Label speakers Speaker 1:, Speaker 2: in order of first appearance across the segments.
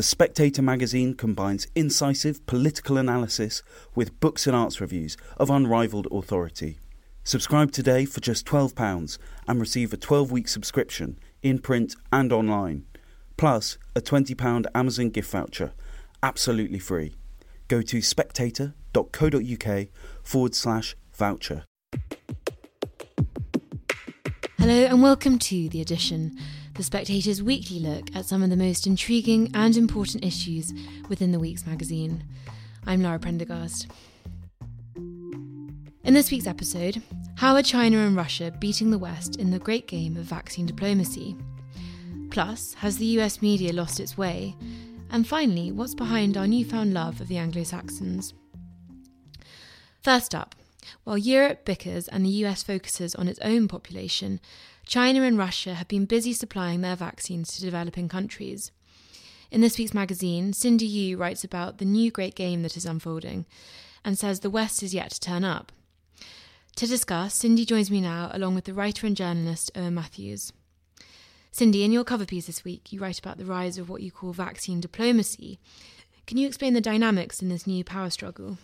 Speaker 1: The Spectator magazine combines incisive political analysis with books and arts reviews of unrivaled authority. Subscribe today for just £12 and receive a 12 week subscription in print and online, plus a £20 Amazon gift voucher, absolutely free. Go to spectator.co.uk forward slash voucher.
Speaker 2: Hello and welcome to The Edition, The Spectator's weekly look at some of the most intriguing and important issues within the week's magazine. I'm Lara Prendergast. In this week's episode, how are China and Russia beating the West in the great game of vaccine diplomacy? Plus, has the US media lost its way? And finally, what's behind our newfound love of the Anglo Saxons? First up, while Europe bickers and the US focuses on its own population, China and Russia have been busy supplying their vaccines to developing countries. In this week's magazine, Cindy Yu writes about the new great game that is unfolding and says the West is yet to turn up. To discuss, Cindy joins me now along with the writer and journalist Owen Matthews. Cindy, in your cover piece this week, you write about the rise of what you call vaccine diplomacy. Can you explain the dynamics in this new power struggle?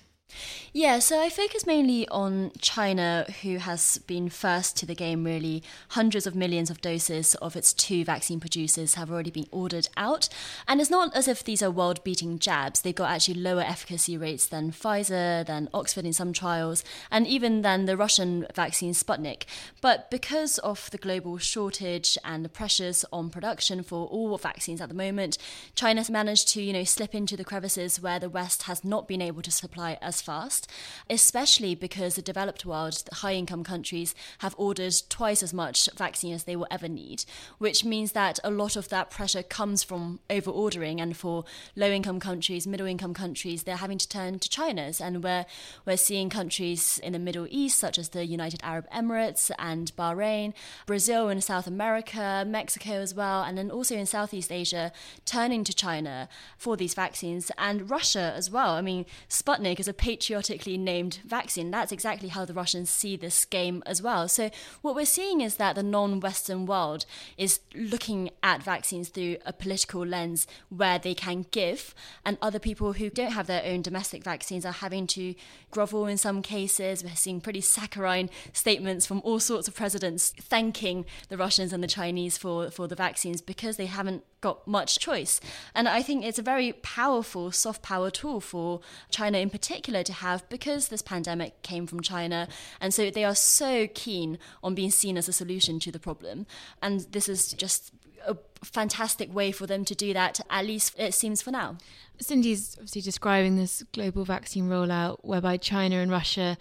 Speaker 3: Yeah, so I focus mainly on China, who has been first to the game, really. Hundreds of millions of doses of its two vaccine producers have already been ordered out. And it's not as if these are world beating jabs. They've got actually lower efficacy rates than Pfizer, than Oxford in some trials, and even than the Russian vaccine Sputnik. But because of the global shortage and the pressures on production for all vaccines at the moment, China's managed to, you know, slip into the crevices where the West has not been able to supply as as fast, especially because the developed world, the high income countries, have ordered twice as much vaccine as they will ever need, which means that a lot of that pressure comes from over ordering. And for low income countries, middle income countries, they're having to turn to China's. And we're, we're seeing countries in the Middle East, such as the United Arab Emirates and Bahrain, Brazil in South America, Mexico as well, and then also in Southeast Asia, turning to China for these vaccines, and Russia as well. I mean, Sputnik is a patriotically named vaccine. That's exactly how the Russians see this game as well. So, what we're seeing is that the non Western world is looking at vaccines through a political lens where they can give, and other people who don't have their own domestic vaccines are having to grovel in some cases. We're seeing pretty saccharine statements from all sorts of presidents thanking the Russians and the Chinese for, for the vaccines because they haven't got much choice. And I think it's a very powerful soft power tool for China in particular to have because this pandemic came from China. And so they are so keen on being seen as a solution to the problem. And this is just a fantastic way for them to do that, at least it seems for now.
Speaker 2: Cindy's obviously describing this global vaccine rollout whereby China and Russia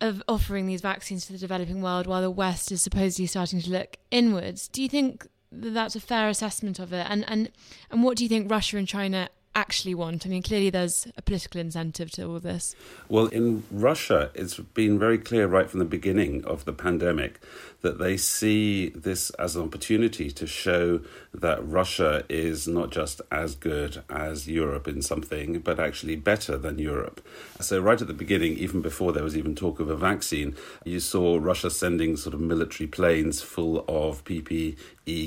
Speaker 2: of offering these vaccines to the developing world while the West is supposedly starting to look inwards. Do you think that that's a fair assessment of it? And and and what do you think Russia and China actually want? I mean, clearly there's a political incentive to all this.
Speaker 4: Well, in Russia, it's been very clear right from the beginning of the pandemic that they see this as an opportunity to show that Russia is not just as good as Europe in something, but actually better than Europe. So, right at the beginning, even before there was even talk of a vaccine, you saw Russia sending sort of military planes full of PPE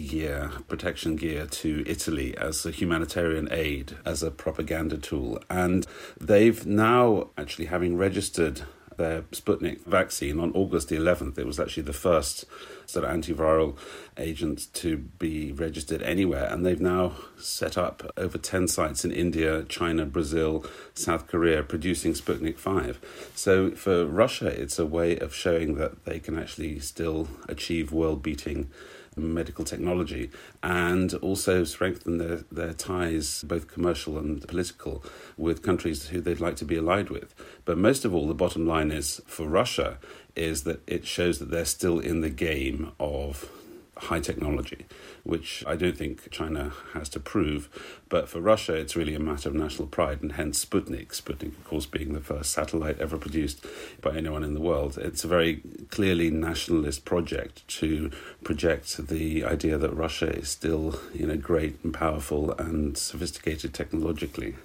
Speaker 4: gear, protection gear to Italy as a humanitarian aid, as a propaganda tool. And they've now actually having registered their Sputnik vaccine on August the 11th. It was actually the first sort of antiviral agent to be registered anywhere, and they've now set up over 10 sites in India, China, Brazil, South Korea producing Sputnik 5. So for Russia, it's a way of showing that they can actually still achieve world beating medical technology and also strengthen their, their ties, both commercial and political, with countries who they'd like to be allied with. But most of all, the bottom line is for Russia is that it shows that they're still in the game of high technology, which I don't think China has to prove. But for Russia, it's really a matter of national pride, and hence Sputnik. Sputnik, of course, being the first satellite ever produced by anyone in the world. It's a very clearly nationalist project to project the idea that Russia is still, you know, great and powerful and sophisticated technologically.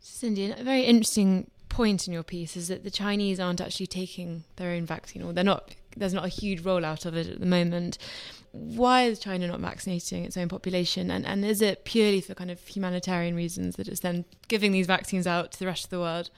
Speaker 2: Cindy, a very interesting point in your piece is that the Chinese aren't actually taking their own vaccine, or they're not. There's not a huge rollout of it at the moment. Why is China not vaccinating its own population? And, and is it purely for kind of humanitarian reasons that it's then giving these vaccines out to the rest of the world?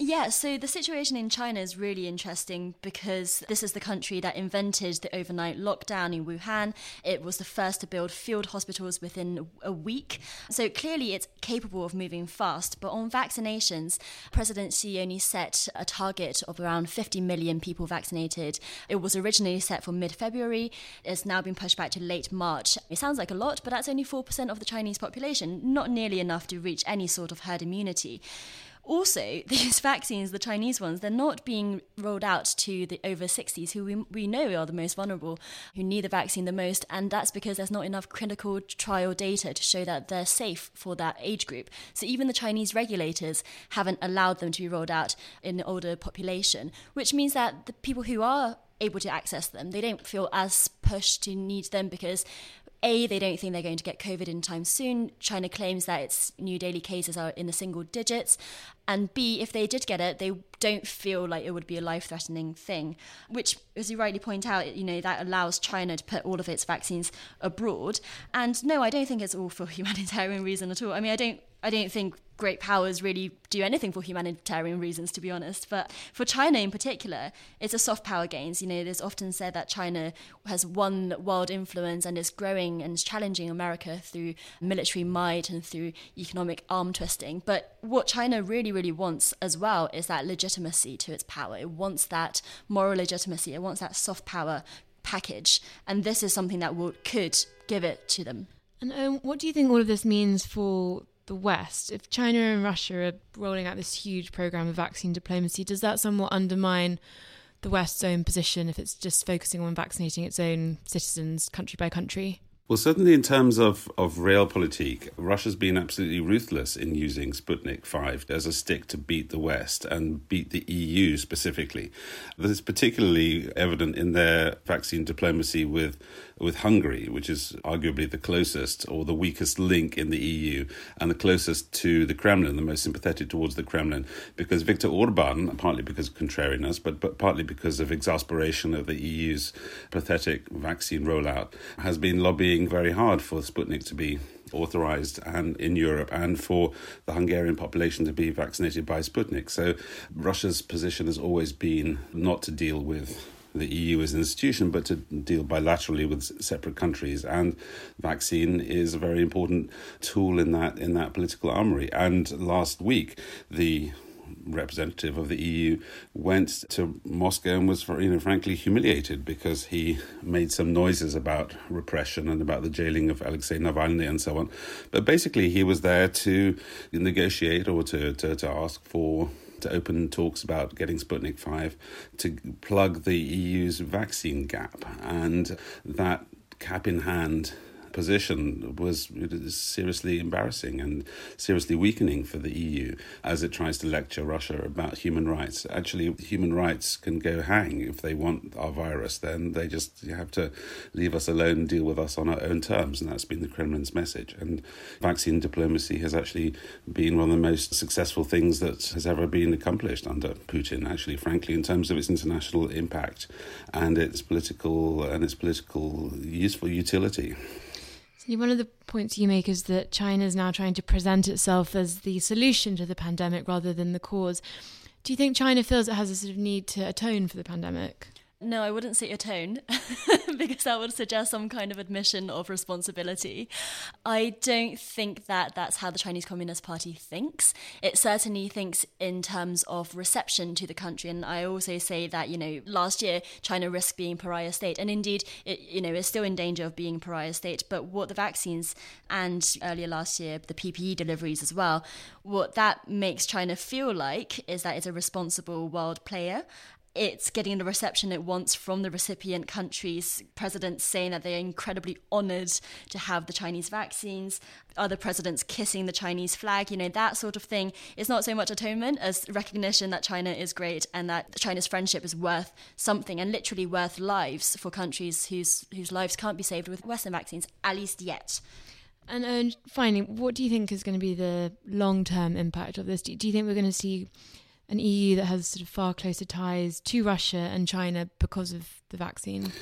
Speaker 3: Yeah, so the situation in China is really interesting because this is the country that invented the overnight lockdown in Wuhan. It was the first to build field hospitals within a week. So clearly it's capable of moving fast. But on vaccinations, President Xi only set a target of around 50 million people vaccinated. It was originally set for mid February. It's now been pushed back to late March. It sounds like a lot, but that's only 4% of the Chinese population, not nearly enough to reach any sort of herd immunity. Also, these vaccines, the Chinese ones, they're not being rolled out to the over 60s who we, we know are the most vulnerable, who need the vaccine the most, and that's because there's not enough clinical trial data to show that they're safe for that age group. So even the Chinese regulators haven't allowed them to be rolled out in the older population, which means that the people who are able to access them, they don't feel as pushed to need them because a, they don't think they're going to get COVID in time soon. China claims that its new daily cases are in the single digits. And B, if they did get it, they don't feel like it would be a life threatening thing, which, as you rightly point out, you know, that allows China to put all of its vaccines abroad. And no, I don't think it's all for humanitarian reason at all. I mean, I don't I don't think great powers really do anything for humanitarian reasons, to be honest. But for China in particular, it's a soft power gains. You know, there's often said that China has won world influence and is growing and is challenging America through military might and through economic arm twisting. But what China really, really wants as well is that legitimacy to its power. It wants that moral legitimacy. It wants that soft power package. And this is something that will, could give it to them.
Speaker 2: And um, what do you think all of this means for the West, if China and Russia are rolling out this huge program of vaccine diplomacy, does that somewhat undermine the West's own position if it's just focusing on vaccinating its own citizens country by country?
Speaker 4: Well, certainly in terms of, of realpolitik, Russia's been absolutely ruthless in using Sputnik 5 as a stick to beat the West and beat the EU specifically. This is particularly evident in their vaccine diplomacy with with Hungary, which is arguably the closest or the weakest link in the EU and the closest to the Kremlin, the most sympathetic towards the Kremlin, because Viktor Orban, partly because of contrariness, but, but partly because of exasperation of the EU's pathetic vaccine rollout, has been lobbying very hard for Sputnik to be authorized and in Europe and for the Hungarian population to be vaccinated by Sputnik. So Russia's position has always been not to deal with the EU as an institution, but to deal bilaterally with separate countries. And vaccine is a very important tool in that in that political armory. And last week, the representative of the EU went to Moscow and was, you know, frankly humiliated because he made some noises about repression and about the jailing of Alexei Navalny and so on. But basically, he was there to negotiate or to, to, to ask for to open talks about getting Sputnik 5 to plug the EU's vaccine gap. And that cap in hand position was seriously embarrassing and seriously weakening for the EU as it tries to lecture Russia about human rights. Actually, human rights can go hang if they want our virus, then they just have to leave us alone and deal with us on our own terms. And that's been the Kremlin's message. And vaccine diplomacy has actually been one of the most successful things that has ever been accomplished under Putin, actually, frankly, in terms of its international impact and its political and its political useful utility.
Speaker 2: One of the points you make is that China is now trying to present itself as the solution to the pandemic rather than the cause. Do you think China feels it has a sort of need to atone for the pandemic?
Speaker 3: No, I wouldn't say tone because that would suggest some kind of admission of responsibility. I don't think that that's how the Chinese Communist Party thinks. It certainly thinks in terms of reception to the country. And I also say that, you know, last year China risked being pariah state. And indeed, it, you know, is still in danger of being pariah state. But what the vaccines and earlier last year, the PPE deliveries as well, what that makes China feel like is that it's a responsible world player it's getting the reception it wants from the recipient countries. Presidents saying that they're incredibly honored to have the Chinese vaccines, other presidents kissing the Chinese flag, you know, that sort of thing It's not so much atonement as recognition that China is great and that China's friendship is worth something and literally worth lives for countries whose, whose lives can't be saved with Western vaccines, at least yet.
Speaker 2: And uh, finally, what do you think is going to be the long term impact of this? Do, do you think we're going to see an EU that has sort of far closer ties to Russia and China because of the vaccine?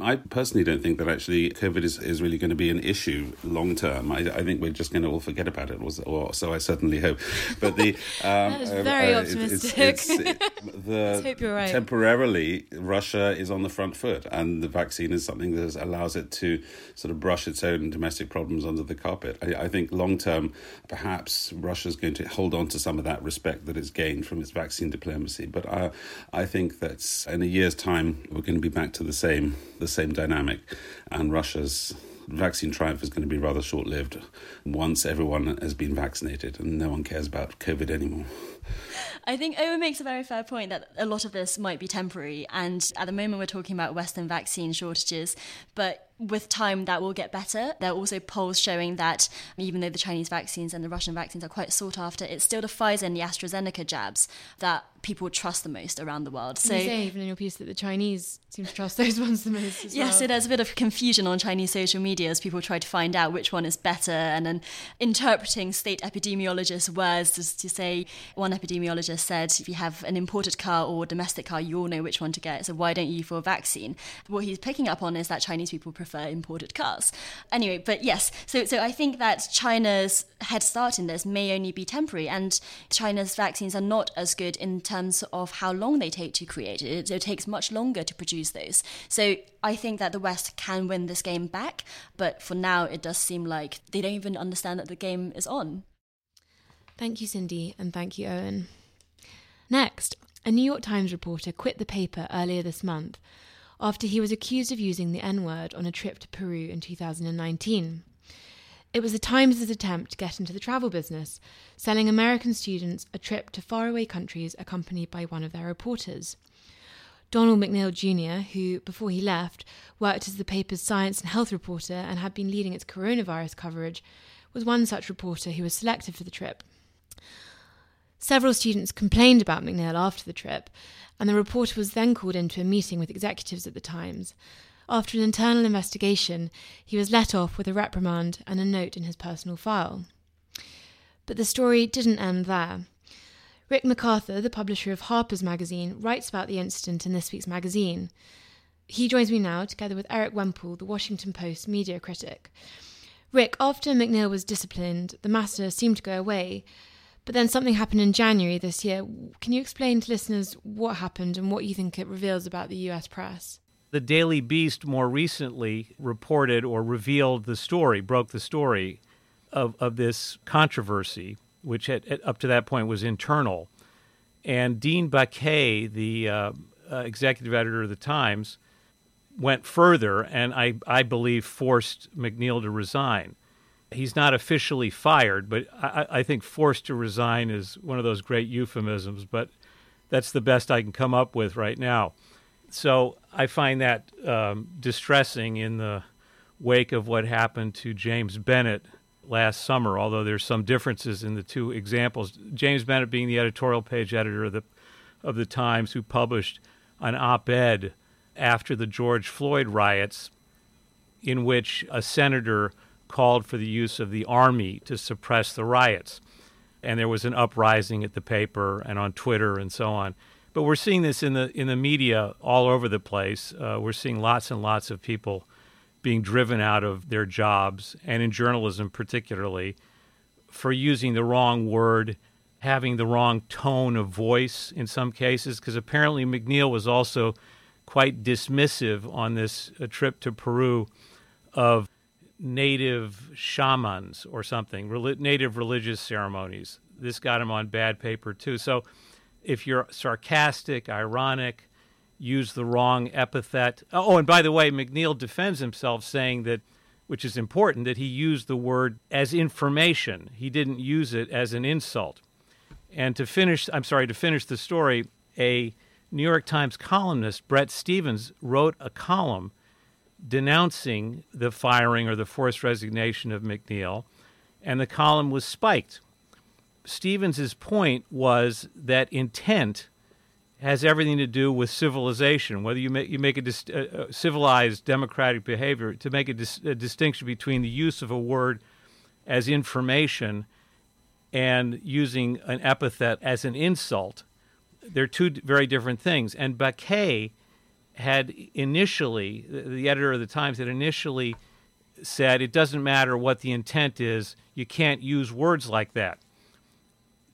Speaker 4: I personally don't think that actually COVID is, is really going to be an issue long term. I, I think we're just going to all forget about it, or so I certainly hope. But the
Speaker 2: um, that is uh, very uh, optimistic. It's, it's, it,
Speaker 3: the, hope you're right.
Speaker 4: Temporarily, Russia is on the front foot, and the vaccine is something that allows it to sort of brush its own domestic problems under the carpet. I, I think long term, perhaps Russia is going to hold on to some of that respect that it's gained from its vaccine diplomacy. But I, I think that in a year's time, we're going to be back to the same the same dynamic, and Russia's vaccine triumph is going to be rather short lived once everyone has been vaccinated and no one cares about COVID anymore.
Speaker 3: I think Owen makes a very fair point that a lot of this might be temporary. And at the moment, we're talking about Western vaccine shortages, but with time that will get better. There are also polls showing that even though the Chinese vaccines and the Russian vaccines are quite sought after, it's still the Pfizer and the AstraZeneca jabs that people trust the most around the world.
Speaker 2: So you say even in your piece that the Chinese seem to trust those ones the most. As
Speaker 3: yeah,
Speaker 2: well.
Speaker 3: so there's a bit of confusion on Chinese social media as people try to find out which one is better, and then interpreting state epidemiologists' words to, to say one epidemiologist said if you have an imported car or domestic car, you all know which one to get. So why don't you for a vaccine? What he's picking up on is that Chinese people prefer imported cars. Anyway, but yes, so so I think that China's head start in this may only be temporary, and China's vaccines are not as good in terms of how long they take to create it. It takes much longer to produce those. So I think that the West can win this game back, but for now, it does seem like they don't even understand that the game is on.
Speaker 2: Thank you, Cindy, and thank you, Owen. Next, a New York Times reporter quit the paper earlier this month after he was accused of using the N word on a trip to Peru in 2019. It was the Times' attempt to get into the travel business, selling American students a trip to faraway countries accompanied by one of their reporters. Donald McNeil Jr., who, before he left, worked as the paper's science and health reporter and had been leading its coronavirus coverage, was one such reporter who was selected for the trip. Several students complained about McNeil after the trip, and the reporter was then called into a meeting with executives at the Times. After an internal investigation, he was let off with a reprimand and a note in his personal file. But the story didn't end there. Rick MacArthur, the publisher of Harper's Magazine, writes about the incident in this week's magazine. He joins me now, together with Erik Wemple, the Washington Post media critic. Rick, after McNeil was disciplined, the matter seemed to go away, but then something happened in January this year. Can you explain to listeners what happened and what you think it reveals about the US press?
Speaker 5: The Daily Beast more recently reported or revealed the story, broke the story of, of this controversy, which had, up to that point was internal. And Dean Baquet, the uh, uh, executive editor of the Times, went further and I, I believe forced McNeil to resign he's not officially fired, but I, I, think forced to resign is one of those great euphemisms, but that's the best I can come up with right now. So I find that um, distressing in the wake of what happened to James Bennet last summer, although there's some differences in the two examples. James Bennet being the editorial page editor of the, of the Times, who published an op ed after the George Floyd riots in which a senator – called for the use of the army to suppress the riots. And there was an uprising at the paper and on Twitter and so on. But we're seeing this in the in the media all over the place. Uh, we're seeing lots and lots of people being driven out of their jobs, and in journalism particularly, for using the wrong word, having the wrong tone of voice in some cases. Because apparently McNeil was also quite dismissive on this uh, trip to Peru of native shamans or something, native religious ceremonies. This got him on bad paper too. So if you're sarcastic, ironic, use the wrong epithet. Oh, and by the way, McNeil defends himself saying that, which is important, that he used the word as information. He didn't use it as an insult. And to finish, I'm sorry, to finish the story, a New York Times columnist, Bret Stephens, wrote a column denouncing the firing or the forced resignation of McNeil, and the column was spiked. Stephens's point was that intent has everything to do with civilization. Whether you make you make a, dis, uh, uh, civilized democratic behavior to make a, dis, a distinction between the use of a word as information and using an epithet as an insult, they're two very different things. And Baquet had initially, the editor of the Times had initially said it doesn't matter what the intent is, you can't use words like that.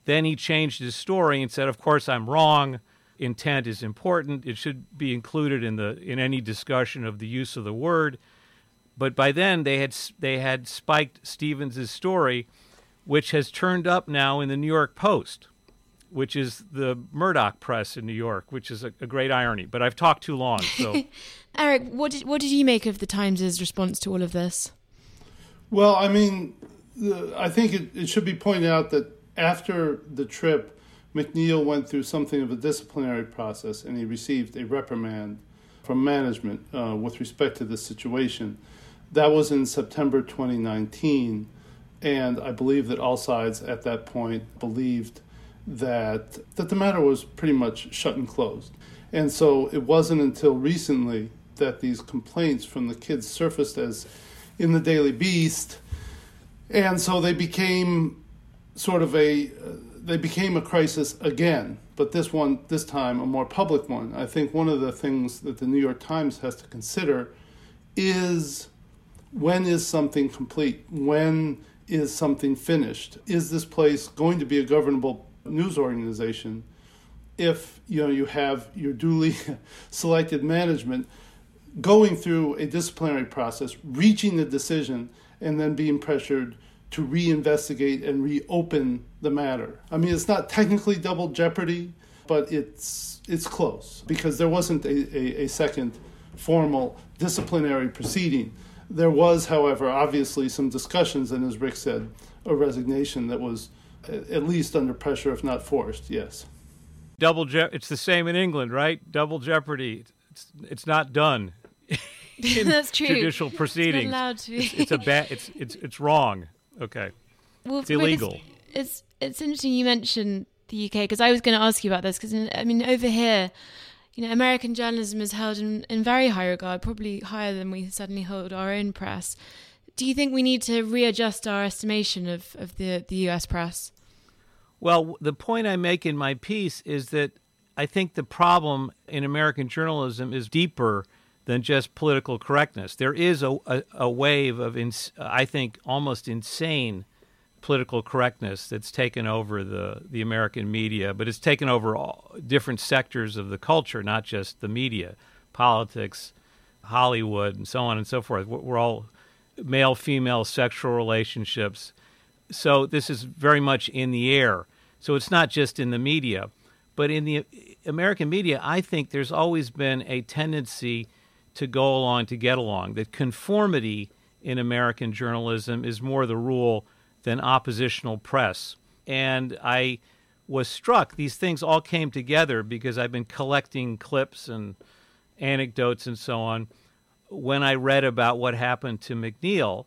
Speaker 5: Then he changed his story and said, Of course, I'm wrong. Intent is important. It should be included in, the, in any discussion of the use of the word. But by then, they had, they had spiked Stephens' story, which has turned up now in the New York Post which is the Murdoch press in New York, which is a, a great irony. But I've talked too long. So,
Speaker 2: Erik, what did what did you make of the Times' response to all of this?
Speaker 6: Well, I mean, the, I think it, it should be pointed out that after the trip, McNeil went through something of a disciplinary process, and he received a reprimand from management uh, with respect to this situation. That was in September 2019, and I believe that all sides at that point believed that that the matter was pretty much shut and closed. And so it wasn't until recently that these complaints from the kids surfaced as in the Daily Beast, and so they became sort of a uh, they became a crisis again. But this one, this time, a more public one. I think one of the things that the New York Times has to consider is when is something complete? When is something finished? Is this place going to be a governable news organization if you know you have your duly selected management going through a disciplinary process, reaching the decision, and then being pressured to reinvestigate and reopen the matter. I mean, it's not technically double jeopardy, but it's it's close because there wasn't a, a, a second formal disciplinary proceeding. There was, however, obviously some discussions, and as Rick said, a resignation that was at least under pressure, if not forced. Yes.
Speaker 5: Double je- It's the same in England, right? Double jeopardy. It's it's not done.
Speaker 2: That's true.
Speaker 5: Judicial proceedings.
Speaker 2: It's, allowed to be.
Speaker 5: it's, it's a bad. It's it's it's wrong. Okay.
Speaker 2: Well,
Speaker 5: it's illegal.
Speaker 2: It's, it's it's interesting you mentioned the UK because I was going to ask you about this because I mean over here, you know, American journalism is held in, in very high regard, probably higher than we suddenly hold our own press. Do you think we need to readjust our estimation of, of the, the US press?
Speaker 5: Well, the point I make in my piece is that I think the problem in American journalism is deeper than just political correctness. There is a, a, a wave of, ins- I think, almost insane political correctness that's taken over the, the American media, but it's taken over all different sectors of the culture, not just the media, politics, Hollywood, and so on and so forth. We're all male female sexual relationships. So this is very much in the air. So it's not just in the media, but in the American media, I think there's always been a tendency to go along to get along. That conformity in American journalism is more the rule than oppositional press. And I was struck, these things all came together because I've been collecting clips and anecdotes and so on when I read about what happened to McNeil,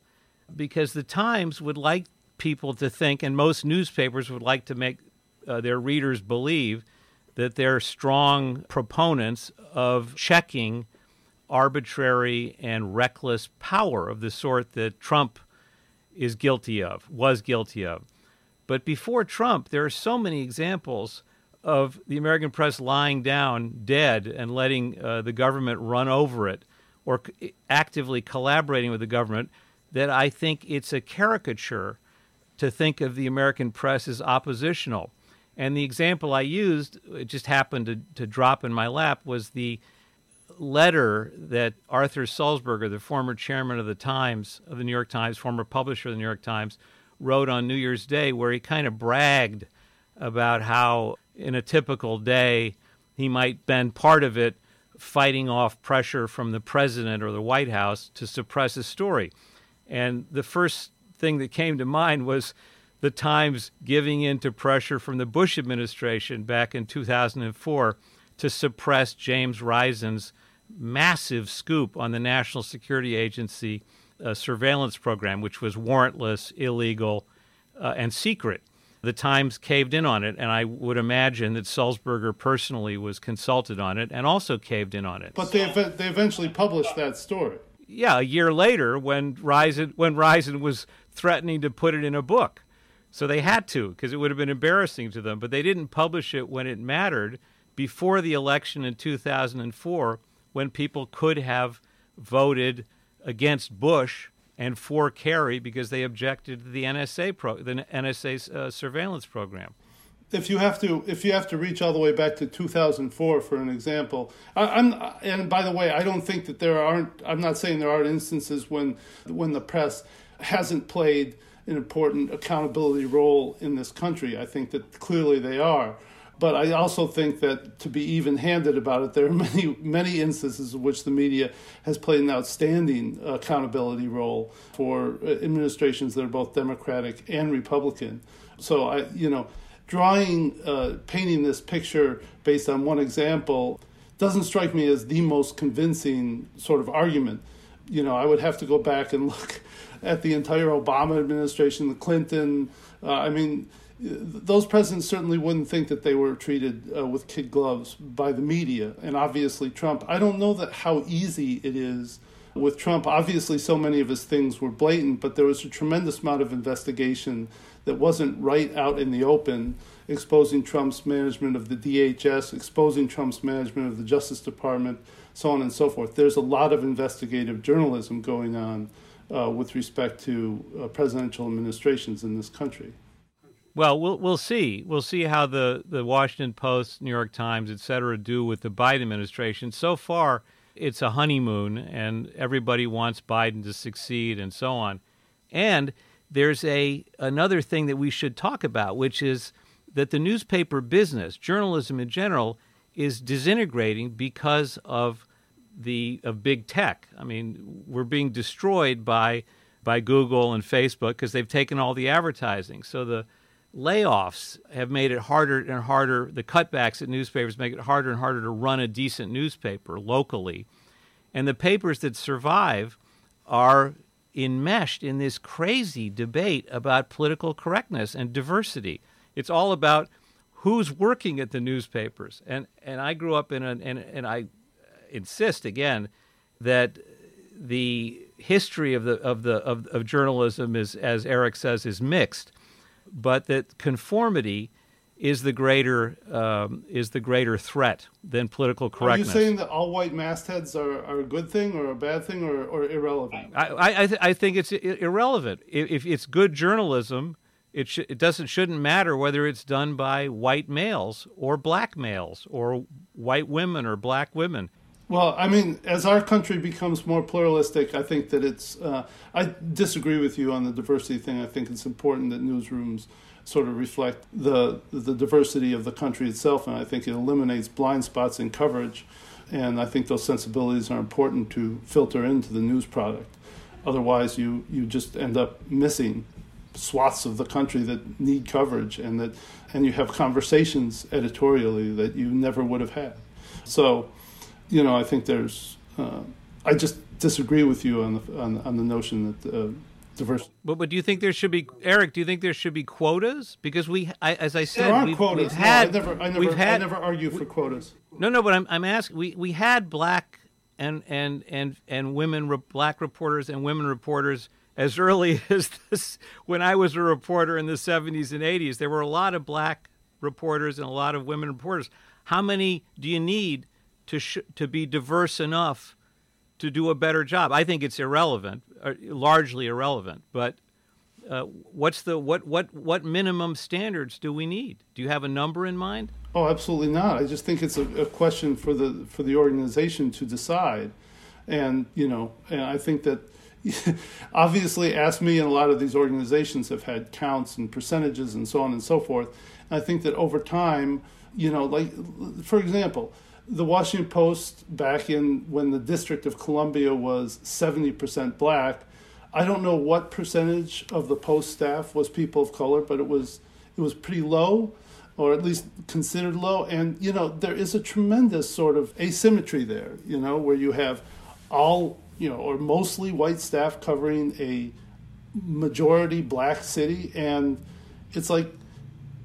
Speaker 5: because the Times would like people to think, and most newspapers would like to make uh, their readers believe that they're strong proponents of checking arbitrary and reckless power of the sort that Trump is guilty of, was guilty of. But before Trump, there are so many examples of the American press lying down dead and letting uh, the government run over it or actively collaborating with the government that I think it's a caricature to think of the American press as oppositional. And the example I used, it just happened to, to drop in my lap, was the letter that Arthur Sulzberger, the former chairman of the Times, of the New York Times, former publisher of the New York Times, wrote on New Year's Day, where he kind of bragged about how, in a typical day, he might bend part of it fighting off pressure from the president or the White House to suppress a story. And the first thing that came to mind was the Times giving in to pressure from the Bush administration back in 2004 to suppress James Risen's massive scoop on the National Security Agency uh, surveillance program, which was warrantless, illegal, uh, and secret the Times caved in on it, and I would imagine that Sulzberger personally was consulted on it and also caved in on it.
Speaker 6: But they ev- they eventually published that story.
Speaker 5: Yeah, a year later, when Risen when Risen was threatening to put it in a book, so they had to because it would have been embarrassing to them. But they didn't publish it when it mattered before the election in 2004, when people could have voted against Bush and for Kerry because they objected to the NSA pro, the NSA uh, surveillance program.
Speaker 6: If you have to, if you have to reach all the way back to 2004 for an example, I, am and by the way, I don't think that there aren't. I'm not saying there aren't instances when when the press hasn't played an important accountability role in this country. I think that clearly they are. But I also think that to be even handed about it, there are many, many instances in which the media has played an outstanding accountability role for uh, administrations that are both Democratic and Republican. So I, you know, drawing, uh, painting this picture based on one example doesn't strike me as the most convincing sort of argument. You know, I would have to go back and look at the entire Obama administration, the Clinton. Uh, I mean, those presidents certainly wouldn't think that they were treated uh, with kid gloves by the media, and obviously Trump. I don't know that how easy it is with Trump. Obviously, so many of his things were blatant, but there was a tremendous amount of investigation that wasn't right out in the open, exposing Trump's management of the DHS, exposing Trump's management of the Justice Department, so on and so forth. There's a lot of investigative journalism going on uh, with respect to uh, presidential administrations in this country.
Speaker 5: Well, we'll we'll see. We'll see how the, the Washington Post, New York Times, et cetera, do with the Biden administration. So far, it's a honeymoon, and everybody wants Biden to succeed, and so on. And there's a another thing that we should talk about, which is that the newspaper business, journalism in general, is disintegrating because of the of big tech. I mean, we're being destroyed by by Google and Facebook because they've taken all the advertising. So the layoffs have made it harder and harder. The cutbacks at newspapers make it harder and harder to run a decent newspaper locally. And the papers that survive are enmeshed in this crazy debate about political correctness and diversity. It's all about who's working at the newspapers. And and I grew up in an and, and I insist again that the history of the of the of, of journalism is as Erik says is mixed but that conformity is the greater um, is the greater threat than political correctness.
Speaker 6: Are you saying that all white mastheads are, are a good thing or a bad thing or, or irrelevant?
Speaker 5: I I, th- I think it's irrelevant. If, if it's good journalism, it sh- it doesn't shouldn't matter whether it's done by white males or black males or white women or black women.
Speaker 6: Well, I mean, as our country becomes more pluralistic, I think that it's. Uh, I disagree with you on the diversity thing. I think it's important that newsrooms sort of reflect the the diversity of the country itself, and I think it eliminates blind spots in coverage. And I think those sensibilities are important to filter into the news product. Otherwise, you you just end up missing swaths of the country that need coverage, and that and you have conversations editorially that you never would have had. So you know, I think there's. Uh, I just disagree with you on the on, on the notion that uh, diversity.
Speaker 5: But, but do you think there should be Erik? Do you think there should be quotas? Because we, I, as I said,
Speaker 6: there are
Speaker 5: we've,
Speaker 6: quotas.
Speaker 5: We've had,
Speaker 6: no, I never, I never,
Speaker 5: we've had,
Speaker 6: I never argue for quotas.
Speaker 5: No, no, but I'm, I'm asking. We, we had black and and and and women, black reporters and women reporters as early as this. When I was a reporter in the 70s and 80s, there were a lot of black reporters and a lot of women reporters. How many do you need to sh- to be diverse enough to do a better job. I think it's irrelevant, uh, largely irrelevant. But uh, what's the what what what minimum standards do we need? Do you have a number in mind?
Speaker 6: Oh, absolutely not. I just think it's a, a question for the for the organization to decide, and you know, and I think that. obviously, ASNE and a lot of these organizations have had counts and percentages and so on and so forth. And I think that over time, you know, like for example, the Washington Post back in when the District of Columbia was 70% black. I don't know what percentage of the Post staff was people of color, but it was it was pretty low, or at least considered low. And you know there is a tremendous sort of asymmetry there. You know where you have all you know or mostly white staff covering a majority black city, and it's like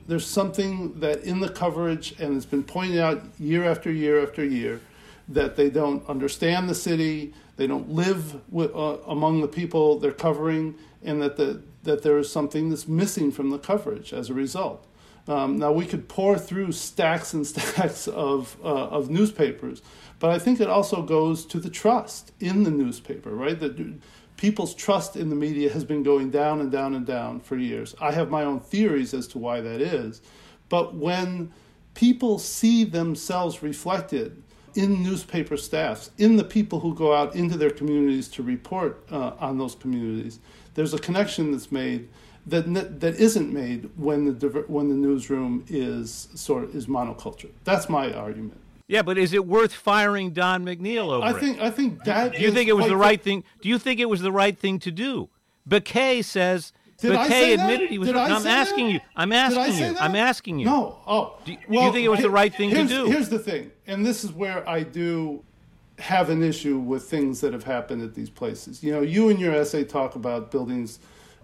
Speaker 6: there's something that in the coverage, and it's been pointed out year after year after year, that they don't understand the city, they don't live with, uh, among the people they're covering, and that the, that there is something that's missing from the coverage as a result. Um, now we could pour through stacks and stacks of uh, of newspapers, but I think it also goes to the trust in the newspaper, right? That people's trust in the media has been going down and down and down for years. I have my own theories as to why that is, but when people see themselves reflected in newspaper staffs, in the people who go out into their communities to report uh, on those communities, there's a connection that's made that that isn't made when the when the newsroom is sort of is monoculture. That's my argument.
Speaker 5: Yeah, but is it worth firing Don McNeil over
Speaker 6: I think
Speaker 5: it?
Speaker 6: I think that.
Speaker 5: Do you think it was the right thing? Do you think it was the right thing to do? Baquet says.
Speaker 6: Did
Speaker 5: Baquet
Speaker 6: that?
Speaker 5: admitted he was.
Speaker 6: Did
Speaker 5: I'm asking
Speaker 6: that?
Speaker 5: you. I'm asking you.
Speaker 6: that?
Speaker 5: I'm asking you.
Speaker 6: No. Oh.
Speaker 5: Do, do you think it was the right thing to
Speaker 6: here's-
Speaker 5: do?
Speaker 6: Here's the thing, and this is where I do have an issue with things that have happened at these places. You know, you in your essay talk about buildings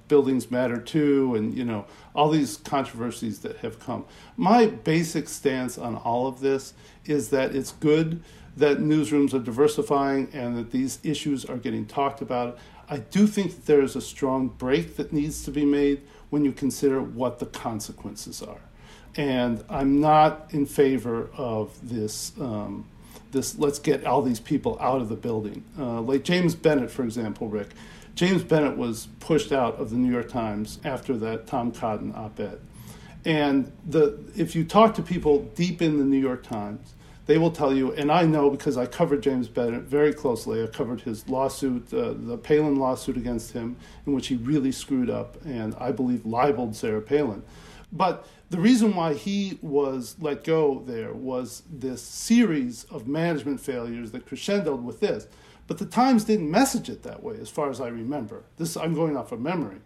Speaker 6: buildings matter too and you know all these controversies that have come. My basic stance on all of this is that it's good that newsrooms are diversifying and that these issues are getting talked about. I do think that there is a strong break that needs to be made when you consider what the consequences are. And i'm not in favor of this um, this let's get all these people out of the building uh, like james bennet for example rick James Bennet was pushed out of the New York Times after that Tom Cotton op-ed. And the if you talk to people deep in the New York Times, they will tell you, and I know because I covered James Bennet very closely. I covered his lawsuit, uh, the Palin lawsuit against him, in which he really screwed up and I believe libeled Sarah Palin. But the reason why he was let go there was this series of management failures that crescendoed with this. But the Times didn't message it that way, as far as I remember. This I'm going off of memory.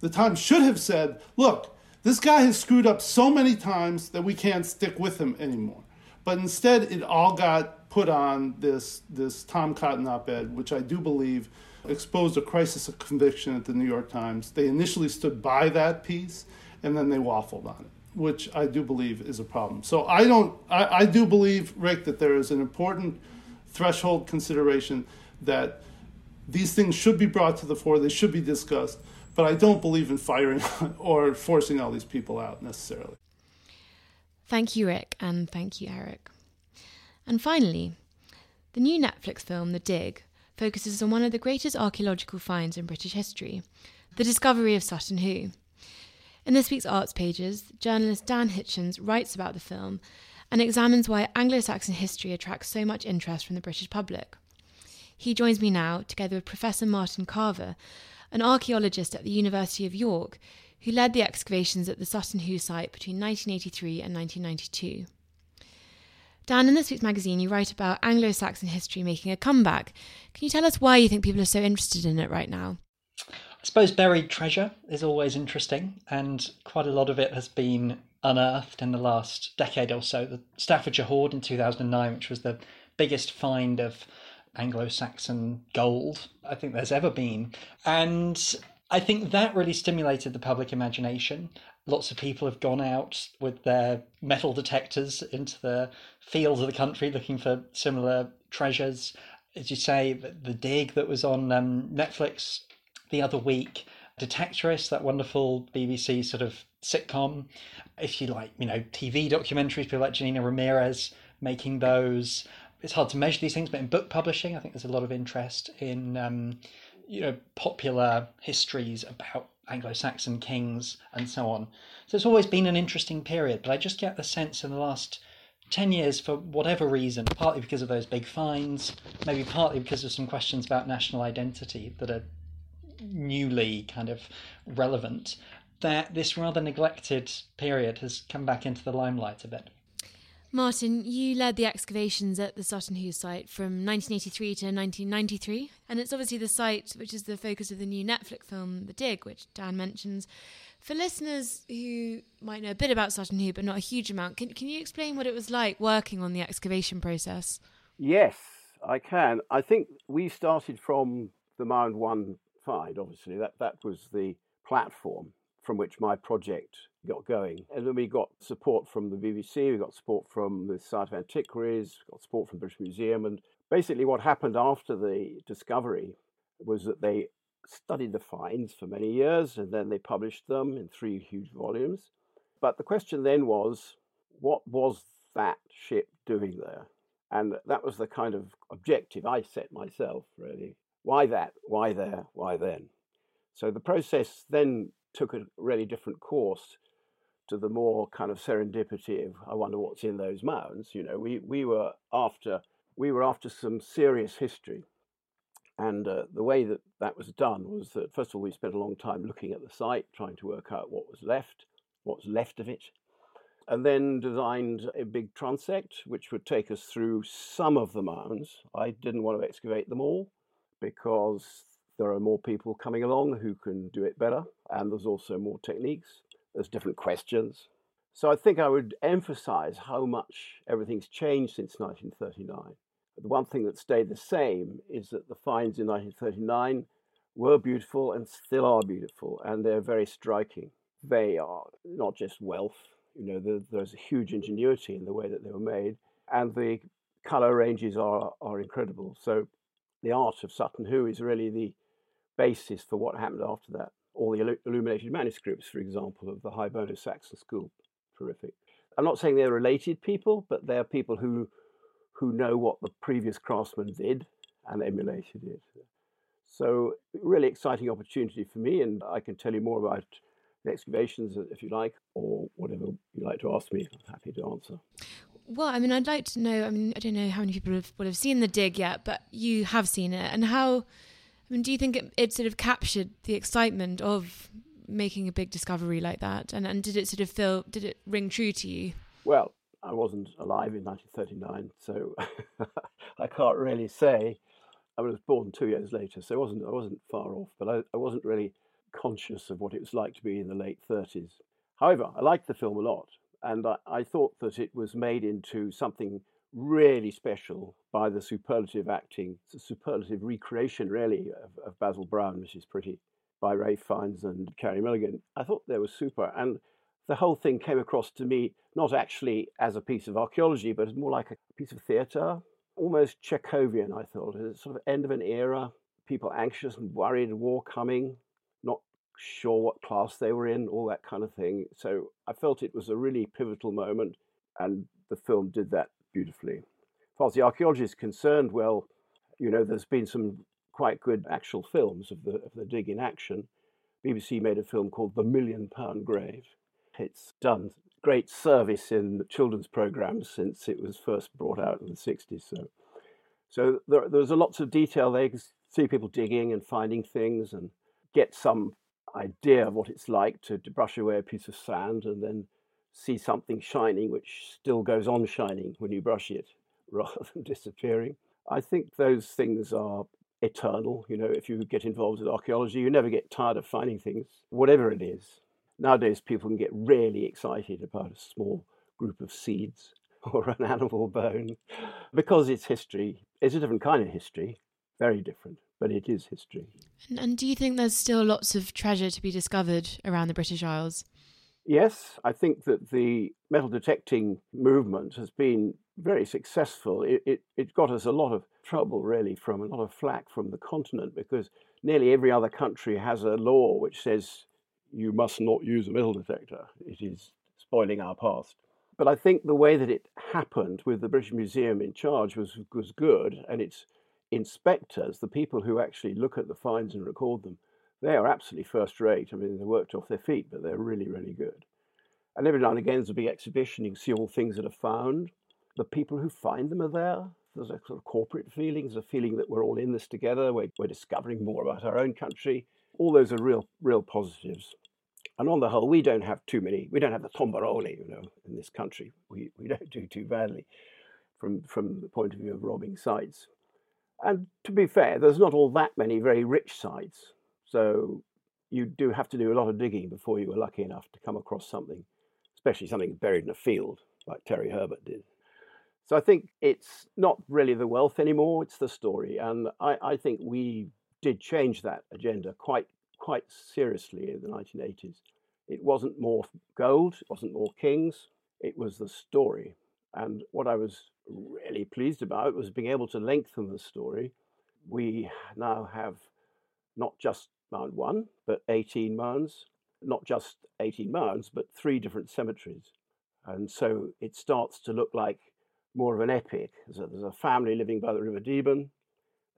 Speaker 6: The Times should have said, "Look, this guy has screwed up so many times that we can't stick with him anymore." But instead, it all got put on this this Tom Cotton op-ed, which I do believe exposed a crisis of conviction at the New York Times. They initially stood by that piece, and then they waffled on it, which I do believe is a problem. So I don't. I, I do believe, Rick, that there is an important threshold consideration that these things should be brought to the fore, they should be discussed, but I don't believe in firing or forcing all these people out necessarily.
Speaker 2: Thank you, Rick, and thank you, Erik. And finally, the new Netflix film, The Dig, focuses on one of the greatest archaeological finds in British history the discovery of Sutton Hoo. In this week's Arts Pages, journalist Dan Hitchens writes about the film and examines why Anglo Saxon history attracts so much interest from the British public. He joins me now, together with Professor Martin Carver, an archaeologist at the University of York, who led the excavations at the Sutton Hoo site between 1983 and 1992. Dan, in this week's magazine, you write about Anglo Saxon history making a comeback. Can you tell us why you think people are so interested in it right now?
Speaker 7: I suppose buried treasure is always interesting, and quite a lot of it has been unearthed in the last decade or so. The Staffordshire Hoard in 2009, which was the biggest find of Anglo Saxon gold I think there's ever been. And I think that really stimulated the public imagination. Lots of people have gone out with their metal detectors into the fields of the country looking for similar treasures. As you say, the dig that was on um, Netflix the other week, Detectorists, that wonderful BBC sort of sitcom. If you like, you know, TV documentaries, people like Janina Ramirez making those. It's hard to measure these things, but in book publishing, I think there's a lot of interest in, um, you know, popular histories about Anglo-Saxon kings and so on. So it's always been an interesting period, but I just get the sense in the last 10 years, for whatever reason, partly because of those big fines, maybe partly because of some questions about national identity that are newly kind of relevant, that this rather neglected period has come back into the limelight a bit.
Speaker 2: Martin, you led the excavations at the Sutton Hoo site from 1983 to 1993, and it's obviously the site which is the focus of the new Netflix film, The Dig, which Dan mentions. For listeners who might know a bit about Sutton Hoo but not a huge amount, can, can you explain what it was like working on the excavation process?
Speaker 8: Yes, I can. I think we started from the Mound 1 obviously. That, that was the platform from which my project got going. And then we got support from the BBC, we got support from the Society of Antiquaries, got support from the British Museum. And basically, what happened after the discovery was that they studied the finds for many years and then they published them in three huge volumes. But the question then was, what was that ship doing there? And that was the kind of objective I set myself, really. Why that? Why there? Why then? So the process then took a really different course to the more kind of serendipity of I wonder what's in those mounds. You know, we, we were after we were after some serious history, and uh, the way that that was done was that first of all we spent a long time looking at the site, trying to work out what was left, what's left of it, and then designed a big transect which would take us through some of the mounds. I didn't want to excavate them all because there are more people coming along who can do it better, and there's also more techniques. There's different questions. So I think I would emphasize how much everything's changed since 1939. The one thing that stayed the same is that the finds in 1939 were beautiful and still are beautiful, and they're very striking. They are not just wealth, you know, there's a huge ingenuity in the way that they were made, and the color ranges are, are incredible. So the art of Sutton Hoo is really the basis for what happened after that. All the illuminated manuscripts, for example, of the Hiberno Saxon School, terrific. I'm not saying they're related people, but they're people who who know what the previous craftsmen did and emulated it. So, really exciting opportunity for me, and I can tell you more about the excavations if you like, or whatever you like to ask me. I'm happy to answer.
Speaker 2: Well, I mean, I'd like to know. I mean, I don't know how many people have, have seen the dig yet, but you have seen it, and how I mean, do you think it, it sort of captured the excitement of making a big discovery like that? And, and did it sort of feel, did it ring true to you?
Speaker 8: Well, I wasn't alive in 1939, so I can't really say. I was born two years later, so I wasn't, I wasn't far off, but I, I wasn't really conscious of what it was like to be in the late 30s. However, I liked the film a lot, and I, I thought that it was made into something really special by the superlative acting, a superlative recreation, really, of, of Basil Brown, which is pretty, by Ralph Fiennes and Carey Mulligan. I thought they were super. And the whole thing came across to me not actually as a piece of archaeology, but more like a piece of theatre, almost Chekhovian, I thought. It's sort of end of an era, people anxious and worried, war coming, sure what class they were in, all that kind of thing. So I felt it was a really pivotal moment, and the film did that beautifully. As far as the archaeology is concerned, well, you know, there's been some quite good actual films of the, of the dig in action. BBC made a film called The Million Pound Grave. It's done great service in children's programs since it was first brought out in the 60s. So, so there, there's a lots of detail there. You can see people digging and finding things and get some idea of what it's like to, to brush away a piece of sand and then see something shining which still goes on shining when you brush it rather than disappearing. I think those things are eternal. You know, if you get involved in archaeology, you never get tired of finding things, whatever it is. Nowadays, people can get really excited about a small group of seeds or an animal bone because it's history. It's a different kind of history, very different, but it is history.
Speaker 2: And, and do you think there's still lots of treasure to be discovered around the British Isles?
Speaker 8: Yes, I think that the metal detecting movement has been very successful. It, it, it, got us a lot of trouble, really, from a lot of flack from the continent because nearly every other country has a law which says you must not use a metal detector. It is spoiling our past. But I think the way that it happened with the British Museum in charge was, was good, and its inspectors, the people who actually look at the finds and record them, they are absolutely first rate. I mean, they worked off their feet, but they're really, really good. And every now and again, there's a big exhibition. You can see all things that are found. The people who find them are there. There's a sort of corporate feeling. There's a feeling that we're all in this together. We're, we're discovering more about our own country. All those are real, real positives. And on the whole, we don't have too many. We don't have the tombaroli, you know, in this country. We, we don't do too badly from, from the point of view of robbing sites. And to be fair, there's not all that many very rich sites. So you do have to do a lot of digging before you were lucky enough to come across something, especially something buried in a field like Terry Herbert did. So I think it's not really the wealth anymore, it's the story. And I, I think we did change that agenda quite quite seriously in the 1980s. It wasn't more gold, it wasn't more kings, it was the story. And what I was really pleased about was being able to lengthen the story. We now have not just Mound 1, but 18 mounds. not just 18 mounds, but three different cemeteries. And so it starts to look like more of an epic. A, there's a family living by the River Deben.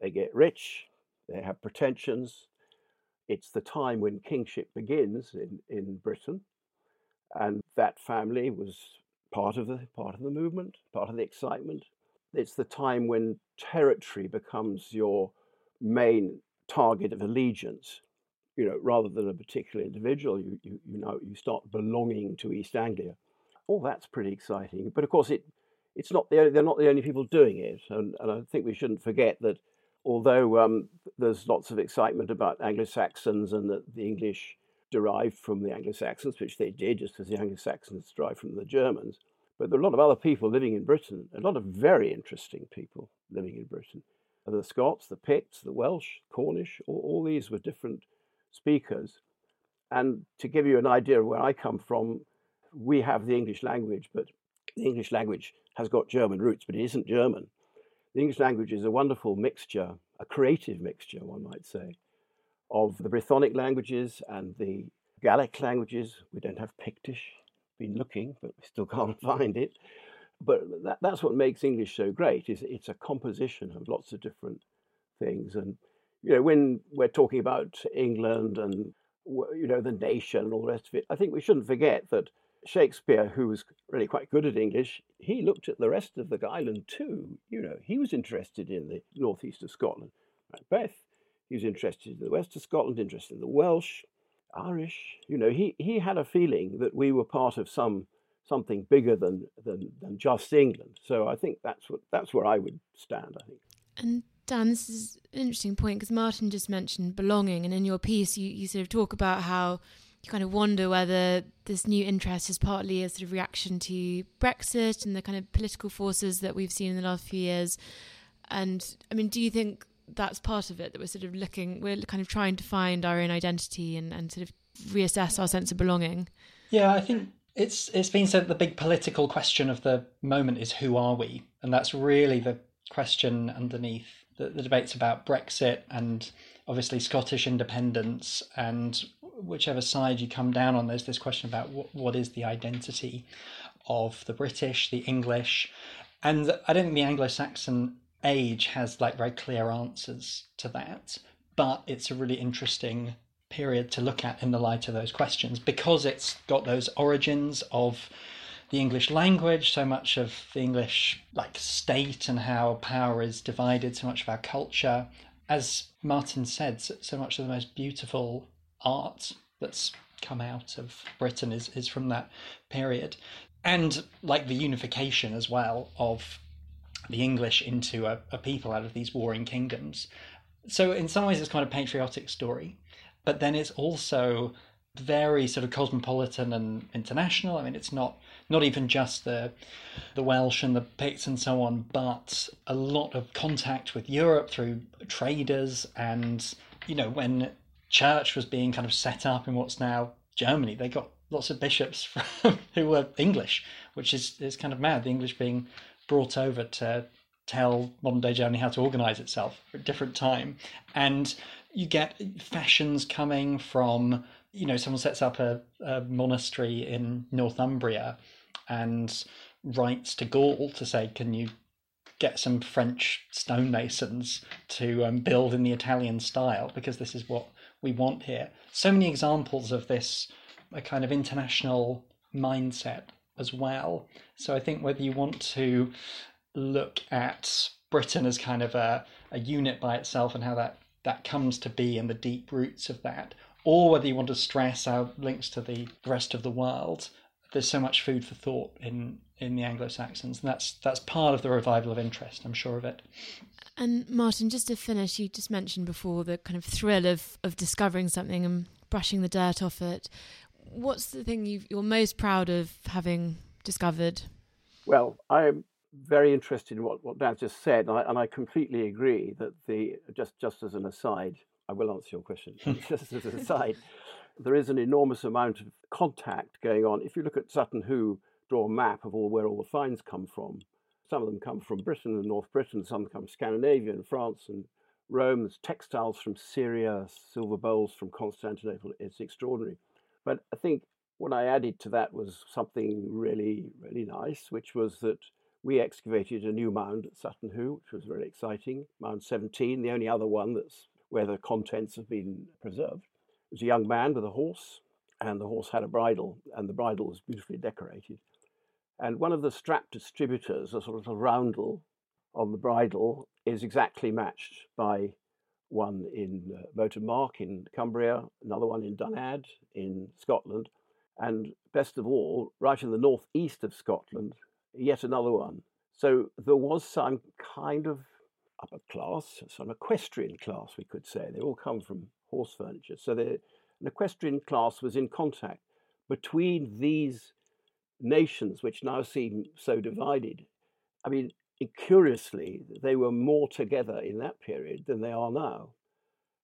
Speaker 8: They get rich, they have pretensions. It's the time when kingship begins in, in Britain. And that family was part of the part of the movement, part of the excitement. It's the time when territory becomes your main target of allegiance. You know, rather than a particular individual, you, you, you know you start belonging to East Anglia. All that's pretty exciting. But of course, it it's not the they're not the only people doing it, and, and I think we shouldn't forget that although um, there's lots of excitement about Anglo Saxons and that the English derived from the Anglo Saxons, which they did, just as the Anglo Saxons derived from the Germans. But there are a lot of other people living in Britain, a lot of very interesting people living in Britain. The Scots, the Picts, the Welsh, Cornish, all, all these were different speakers. And to give you an idea of where I come from, we have the English language, but the English language has got German roots, but it isn't German. The English language is a wonderful mixture, a creative mixture, one might say, of the Brythonic languages and the Gallic languages. We don't have Pictish, been looking, but we still can't find it. But that, that's what makes English so great. Is it's a composition of lots of different things. And you know, when we're talking about England and you know the nation and all the rest of it, I think we shouldn't forget that Shakespeare, who was really quite good at English, he looked at the rest of the island too. You know, he was interested in the northeast of Scotland. Macbeth, he was interested in the west of Scotland, interested in the Welsh, Irish. You know, he, he had a feeling that we were part of some something bigger than, than than just England. So I think that's what that's where I would stand. I think.
Speaker 2: And Dan, this is an interesting point because Martin just mentioned belonging, and in your piece, you, you sort of talk about how you kind of wonder whether this new interest is partly a sort of reaction to Brexit and the kind of political forces that we've seen in the last few years. And I mean, do you think that's part of it that we're sort of looking, we're kind of trying to find our own identity and, and sort of reassess our sense of belonging?
Speaker 7: Yeah, I think it's it's been said the big political question of the moment is who are we, and that's really the question underneath the, the debates about Brexit and obviously Scottish independence and whichever side you come down on, there's this question about what, what is the identity of the British, the English, and I don't think the Anglo-Saxon age has like very clear answers to that, but it's a really interesting period to look at in the light of those questions because it's got those origins of the English language, so much of the English like state and how power is divided, so much of our culture. As Martin said, so much of the most beautiful art that's come out of Britain is, is from that period. And like the unification as well of the English into a, a people out of these warring kingdoms. So in some ways it's kind of patriotic story, but then it's also very sort of cosmopolitan and international. I mean, it's not not even just the the Welsh and the Picts and so on, but a lot of contact with Europe through traders and you know when church was being kind of set up in what's now Germany. They got lots of bishops from, who were English, which is, is kind of mad. The English being brought over to tell modern day Germany how to organize itself at a different time. And you get fashions coming from, you know, someone sets up a, a monastery in Northumbria and writes to Gaul to say, can you get some French stonemasons to um, build in the Italian style because this is what we want here. So many examples of this a kind of international mindset as well. So I think whether you want to look at Britain as kind of a, a unit by itself and how that, that comes to be and the deep roots of that, or whether you want to stress our links to the rest of the world, there's so much food for thought in, in the Anglo Saxons, and that's that's part of the revival of interest, I'm sure of it.
Speaker 2: And Martin, just to finish, you just mentioned before the kind of thrill of, of discovering something and brushing the dirt off it. What's the thing you are most proud of having discovered?
Speaker 8: Well, I'm very interested in what, what Dan just said, and I, and I completely agree that the just just as an aside, I will answer your question. just as an aside, there is an enormous amount of contact going on. If you look at Sutton Hoo, draw a map of all where all the finds come from, some of them come from Britain and North Britain, some come from Scandinavia and France and Rome. There's textiles from Syria, silver bowls from Constantinople. It's extraordinary. But I think what I added to that was something really, really nice, which was that we excavated a new mound at Sutton Hoo, which was really exciting. Mound 17, the only other one that's where the contents have been preserved. It was a young man with a horse, and the horse had a bridle, and the bridle was beautifully decorated. And one of the strap distributors, a sort of a roundel on the bridle, is exactly matched by one in uh, in Cumbria, another one in Dunadd in Scotland, and best of all, right in the northeast of Scotland, yet another one. So there was some kind of upper class, some equestrian class, we could say. They all come from horse furniture. So the, an equestrian class was in contact between these nations, which now seem so divided. I mean, curiously, they were more together in that period than they are now.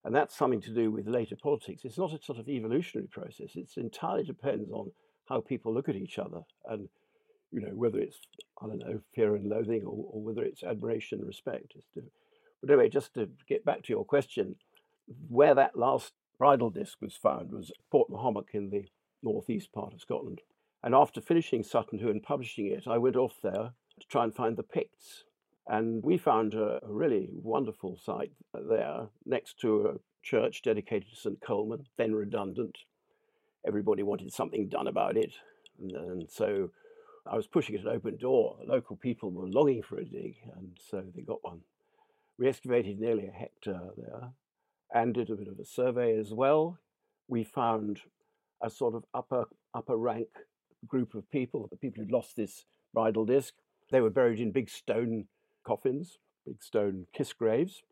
Speaker 8: And that's something to do with later politics. It's not a sort of evolutionary process. It entirely depends on how people look at each other and, you know, whether it's, I don't know, fear and loathing or, or whether it's admiration and respect. But anyway, just to get back to your question, where that last bridle disc was found was Portmahomack in the northeast part of Scotland. And after finishing Sutton Hoo and publishing it, I went off there to try and find the Picts. And we found a, really wonderful site there next to a church dedicated to St. Colman, then redundant. Everybody wanted something done about it. And, and so I was pushing an open door. Local people were longing for a dig, and so they got one. We excavated nearly a hectare there and did a bit of a survey as well. We found a sort of upper upper rank group of people, the people who'd lost this bridle disc. They were buried in big stone coffins, big stone cist graves.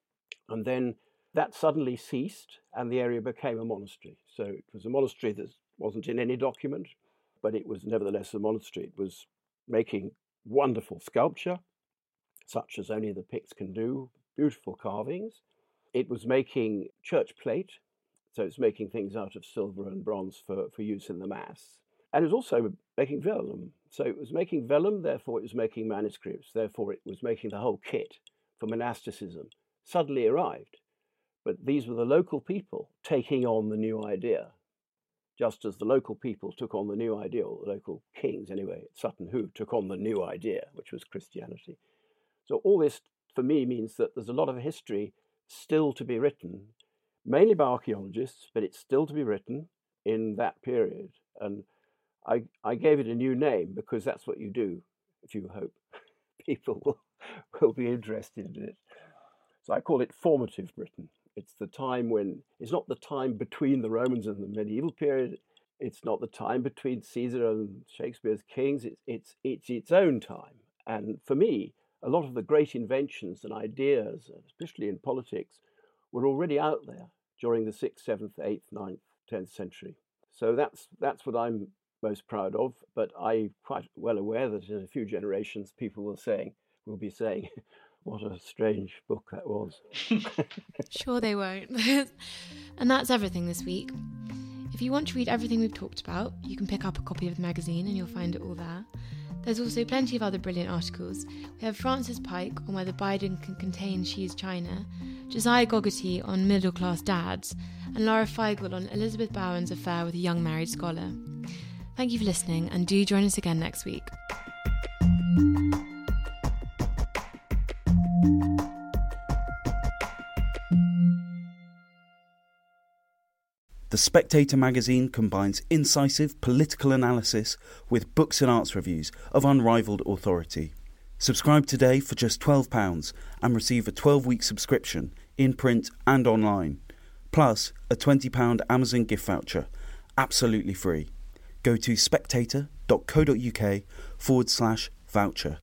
Speaker 8: And then that suddenly ceased and the area became a monastery. So it was a monastery that wasn't in any document, but it was nevertheless a monastery. It was making wonderful sculpture, such as only the Picts can do, beautiful carvings. It was making church plate, so it's making things out of silver and bronze for, for use in the Mass. And it was also making vellum. So it was making vellum, therefore it was making manuscripts, therefore it was making the whole kit for monasticism. Suddenly arrived. But these were the local people taking on the new idea, just as the local people took on the new idea, or the local kings anyway, Sutton Hoo took on the new idea, which was Christianity. So all this for me means that there's a lot of history still to be written, mainly by archaeologists, but it's still to be written in that period. And I, I gave it a new name because that's what you do if you hope people will, will be interested in it. So I call it formative Britain. It's the time when, it's not the time between the Romans and the medieval period. It's not the time between Caesar and Shakespeare's kings. It's, it's, it's its own time. And for me, a lot of the great inventions and ideas, especially in politics, were already out there during the 6th, 7th, 8th, 9th, 10th century. So that's, that's what I'm most proud of. But I'm quite well aware that in a few generations, people will saying will be saying, "What a strange book that was."
Speaker 2: sure, they won't. and that's everything this week. If you want to read everything we've talked about, you can pick up a copy of the magazine and you'll find it all there. There's also plenty of other brilliant articles. We have Francis Pike on whether Biden can contain Xi's China, Josiah Gogarty on middle class dads, and Lara Feigel on Elizabeth Bowen's affair with a young married scholar. Thank you for listening, and do join us again next week.
Speaker 1: The Spectator magazine combines incisive political analysis with books and arts reviews of unrivaled authority. Subscribe today for just £12 and receive a 12 week subscription in print and online, plus a £20 Amazon gift voucher, absolutely free go to spectator.co.uk forward slash voucher.